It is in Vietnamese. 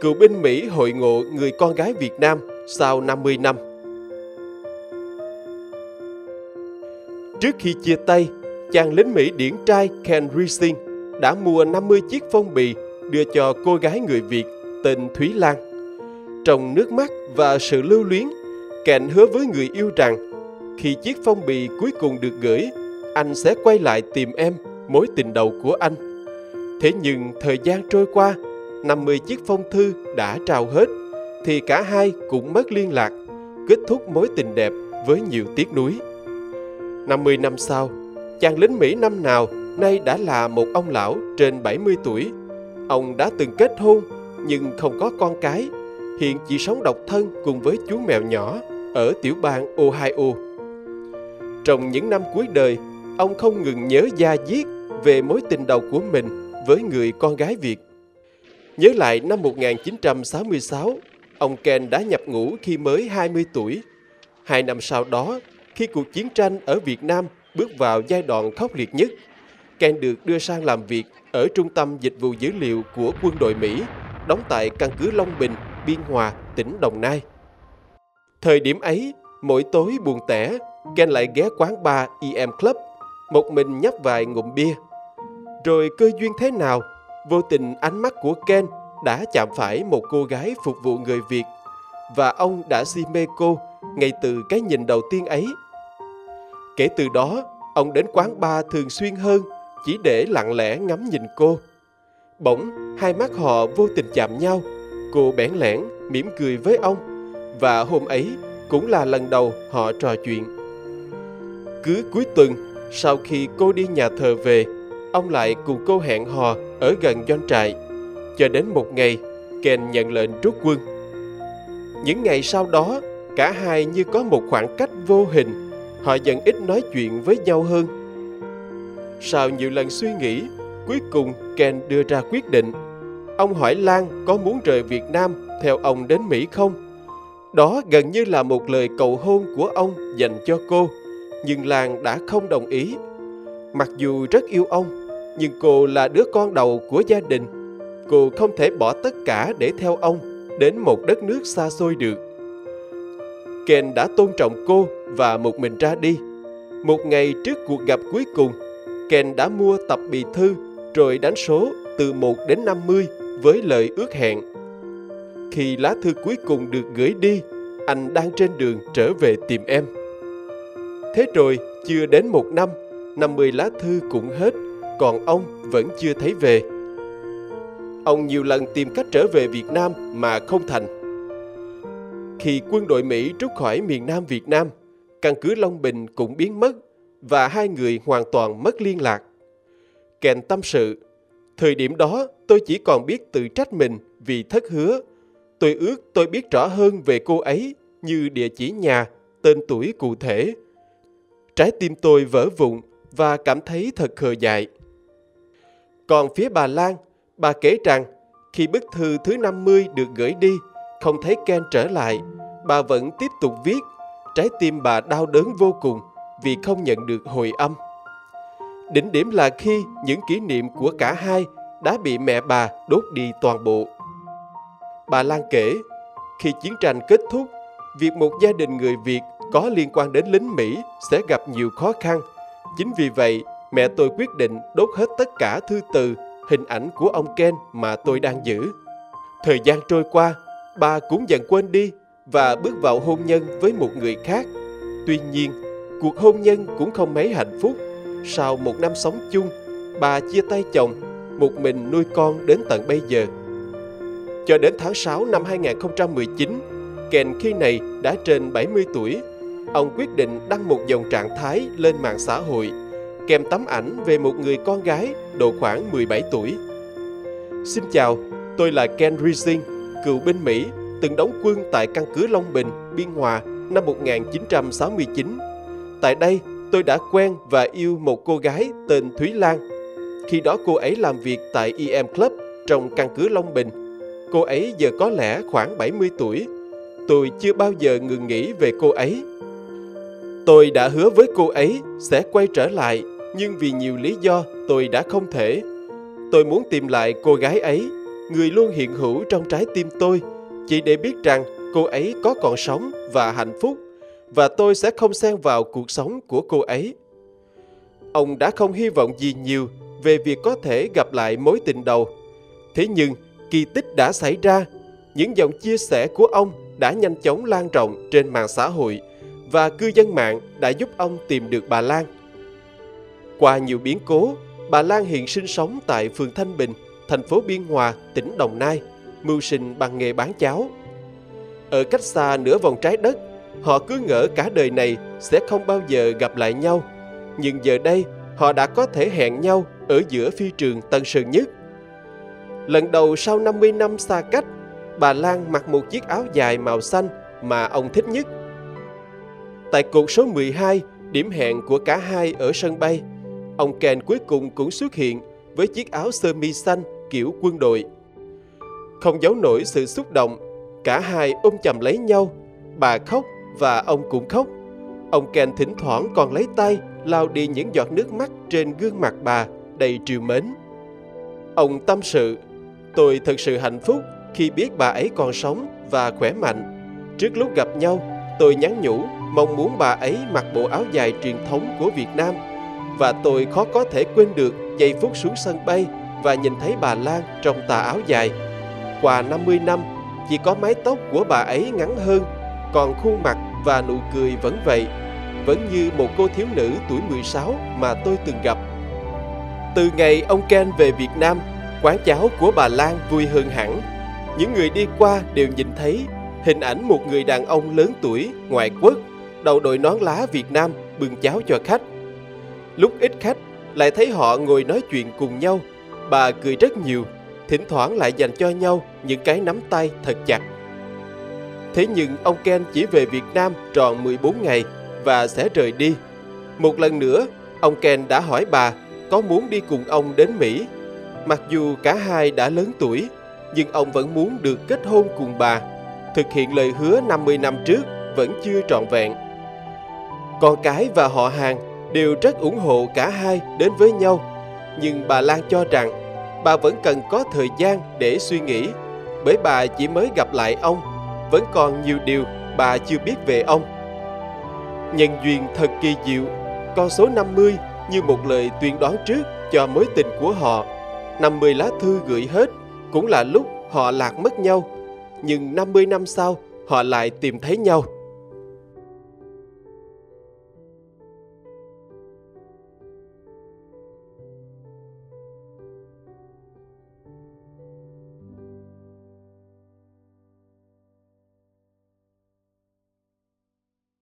Cựu binh Mỹ hội ngộ người con gái Việt Nam sau 50 năm. Trước khi chia tay, chàng lính Mỹ điển trai Ken Rising đã mua 50 chiếc phong bì đưa cho cô gái người Việt tên Thúy Lan. Trong nước mắt và sự lưu luyến, Ken hứa với người yêu rằng khi chiếc phong bì cuối cùng được gửi, anh sẽ quay lại tìm em, mối tình đầu của anh. Thế nhưng thời gian trôi qua, 50 chiếc phong thư đã trao hết, thì cả hai cũng mất liên lạc, kết thúc mối tình đẹp với nhiều tiếc nuối. 50 năm sau, chàng lính Mỹ năm nào nay đã là một ông lão trên 70 tuổi. Ông đã từng kết hôn nhưng không có con cái, hiện chỉ sống độc thân cùng với chú mèo nhỏ ở tiểu bang Ohio. Trong những năm cuối đời, ông không ngừng nhớ da diết về mối tình đầu của mình với người con gái Việt. Nhớ lại năm 1966, ông Ken đã nhập ngũ khi mới 20 tuổi. Hai năm sau đó, khi cuộc chiến tranh ở Việt Nam bước vào giai đoạn khốc liệt nhất, Ken được đưa sang làm việc ở Trung tâm Dịch vụ Dữ liệu của quân đội Mỹ, đóng tại căn cứ Long Bình, Biên Hòa, tỉnh Đồng Nai. Thời điểm ấy, mỗi tối buồn tẻ, Ken lại ghé quán bar EM Club, một mình nhấp vài ngụm bia. Rồi cơ duyên thế nào, vô tình ánh mắt của Ken đã chạm phải một cô gái phục vụ người Việt và ông đã si mê cô ngay từ cái nhìn đầu tiên ấy. Kể từ đó, ông đến quán bar thường xuyên hơn chỉ để lặng lẽ ngắm nhìn cô. Bỗng, hai mắt họ vô tình chạm nhau. Cô bẽn lẽn, mỉm cười với ông. Và hôm ấy cũng là lần đầu họ trò chuyện. Cứ cuối tuần, sau khi cô đi nhà thờ về, ông lại cùng cô hẹn hò ở gần doanh trại. Cho đến một ngày, Ken nhận lệnh rút quân. Những ngày sau đó, cả hai như có một khoảng cách vô hình. Họ dần ít nói chuyện với nhau hơn sau nhiều lần suy nghĩ, cuối cùng Ken đưa ra quyết định. Ông hỏi Lan có muốn rời Việt Nam theo ông đến Mỹ không? Đó gần như là một lời cầu hôn của ông dành cho cô, nhưng Lan đã không đồng ý. Mặc dù rất yêu ông, nhưng cô là đứa con đầu của gia đình. Cô không thể bỏ tất cả để theo ông đến một đất nước xa xôi được. Ken đã tôn trọng cô và một mình ra đi. Một ngày trước cuộc gặp cuối cùng, Ken đã mua tập bì thư rồi đánh số từ 1 đến 50 với lời ước hẹn. Khi lá thư cuối cùng được gửi đi, anh đang trên đường trở về tìm em. Thế rồi, chưa đến một năm, 50 lá thư cũng hết, còn ông vẫn chưa thấy về. Ông nhiều lần tìm cách trở về Việt Nam mà không thành. Khi quân đội Mỹ rút khỏi miền Nam Việt Nam, căn cứ Long Bình cũng biến mất và hai người hoàn toàn mất liên lạc. Kèn tâm sự, thời điểm đó tôi chỉ còn biết tự trách mình vì thất hứa. Tôi ước tôi biết rõ hơn về cô ấy như địa chỉ nhà, tên tuổi cụ thể. Trái tim tôi vỡ vụn và cảm thấy thật khờ dại. Còn phía bà Lan, bà kể rằng khi bức thư thứ 50 được gửi đi, không thấy Ken trở lại, bà vẫn tiếp tục viết. Trái tim bà đau đớn vô cùng vì không nhận được hồi âm. Đỉnh điểm là khi những kỷ niệm của cả hai đã bị mẹ bà đốt đi toàn bộ. Bà Lan kể, khi chiến tranh kết thúc, việc một gia đình người Việt có liên quan đến lính Mỹ sẽ gặp nhiều khó khăn. Chính vì vậy, mẹ tôi quyết định đốt hết tất cả thư từ, hình ảnh của ông Ken mà tôi đang giữ. Thời gian trôi qua, bà cũng dần quên đi và bước vào hôn nhân với một người khác. Tuy nhiên, Cuộc hôn nhân cũng không mấy hạnh phúc. Sau một năm sống chung, bà chia tay chồng, một mình nuôi con đến tận bây giờ. Cho đến tháng 6 năm 2019, Ken khi này đã trên 70 tuổi. Ông quyết định đăng một dòng trạng thái lên mạng xã hội, kèm tấm ảnh về một người con gái độ khoảng 17 tuổi. Xin chào, tôi là Ken Rising, cựu binh Mỹ, từng đóng quân tại căn cứ Long Bình, Biên Hòa năm 1969 Tại đây, tôi đã quen và yêu một cô gái tên Thúy Lan. Khi đó cô ấy làm việc tại EM Club trong căn cứ Long Bình. Cô ấy giờ có lẽ khoảng 70 tuổi. Tôi chưa bao giờ ngừng nghĩ về cô ấy. Tôi đã hứa với cô ấy sẽ quay trở lại, nhưng vì nhiều lý do tôi đã không thể. Tôi muốn tìm lại cô gái ấy, người luôn hiện hữu trong trái tim tôi, chỉ để biết rằng cô ấy có còn sống và hạnh phúc, và tôi sẽ không xen vào cuộc sống của cô ấy. Ông đã không hy vọng gì nhiều về việc có thể gặp lại mối tình đầu. Thế nhưng, kỳ tích đã xảy ra. Những dòng chia sẻ của ông đã nhanh chóng lan rộng trên mạng xã hội và cư dân mạng đã giúp ông tìm được bà Lan. Qua nhiều biến cố, bà Lan hiện sinh sống tại phường Thanh Bình, thành phố Biên Hòa, tỉnh Đồng Nai, mưu sinh bằng nghề bán cháo. Ở cách xa nửa vòng trái đất, họ cứ ngỡ cả đời này sẽ không bao giờ gặp lại nhau. Nhưng giờ đây, họ đã có thể hẹn nhau ở giữa phi trường Tân Sơn Nhất. Lần đầu sau 50 năm xa cách, bà Lan mặc một chiếc áo dài màu xanh mà ông thích nhất. Tại cột số 12, điểm hẹn của cả hai ở sân bay, ông Ken cuối cùng cũng xuất hiện với chiếc áo sơ mi xanh kiểu quân đội. Không giấu nổi sự xúc động, cả hai ôm chầm lấy nhau, bà khóc và ông cũng khóc. Ông Ken thỉnh thoảng còn lấy tay lau đi những giọt nước mắt trên gương mặt bà đầy triều mến. Ông tâm sự, tôi thật sự hạnh phúc khi biết bà ấy còn sống và khỏe mạnh. Trước lúc gặp nhau, tôi nhắn nhủ mong muốn bà ấy mặc bộ áo dài truyền thống của Việt Nam và tôi khó có thể quên được giây phút xuống sân bay và nhìn thấy bà Lan trong tà áo dài. Qua 50 năm, chỉ có mái tóc của bà ấy ngắn hơn, còn khuôn mặt và nụ cười vẫn vậy, vẫn như một cô thiếu nữ tuổi 16 mà tôi từng gặp. Từ ngày ông Ken về Việt Nam, quán cháo của bà Lan vui hơn hẳn. Những người đi qua đều nhìn thấy hình ảnh một người đàn ông lớn tuổi, ngoại quốc, đầu đội nón lá Việt Nam bưng cháo cho khách. Lúc ít khách, lại thấy họ ngồi nói chuyện cùng nhau. Bà cười rất nhiều, thỉnh thoảng lại dành cho nhau những cái nắm tay thật chặt. Thế nhưng ông Ken chỉ về Việt Nam tròn 14 ngày và sẽ rời đi. Một lần nữa, ông Ken đã hỏi bà có muốn đi cùng ông đến Mỹ. Mặc dù cả hai đã lớn tuổi, nhưng ông vẫn muốn được kết hôn cùng bà. Thực hiện lời hứa 50 năm trước vẫn chưa trọn vẹn. Con cái và họ hàng đều rất ủng hộ cả hai đến với nhau. Nhưng bà Lan cho rằng bà vẫn cần có thời gian để suy nghĩ bởi bà chỉ mới gặp lại ông, vẫn còn nhiều điều bà chưa biết về ông. Nhân duyên thật kỳ diệu, con số 50 như một lời tuyên đoán trước cho mối tình của họ. 50 lá thư gửi hết cũng là lúc họ lạc mất nhau, nhưng 50 năm sau họ lại tìm thấy nhau.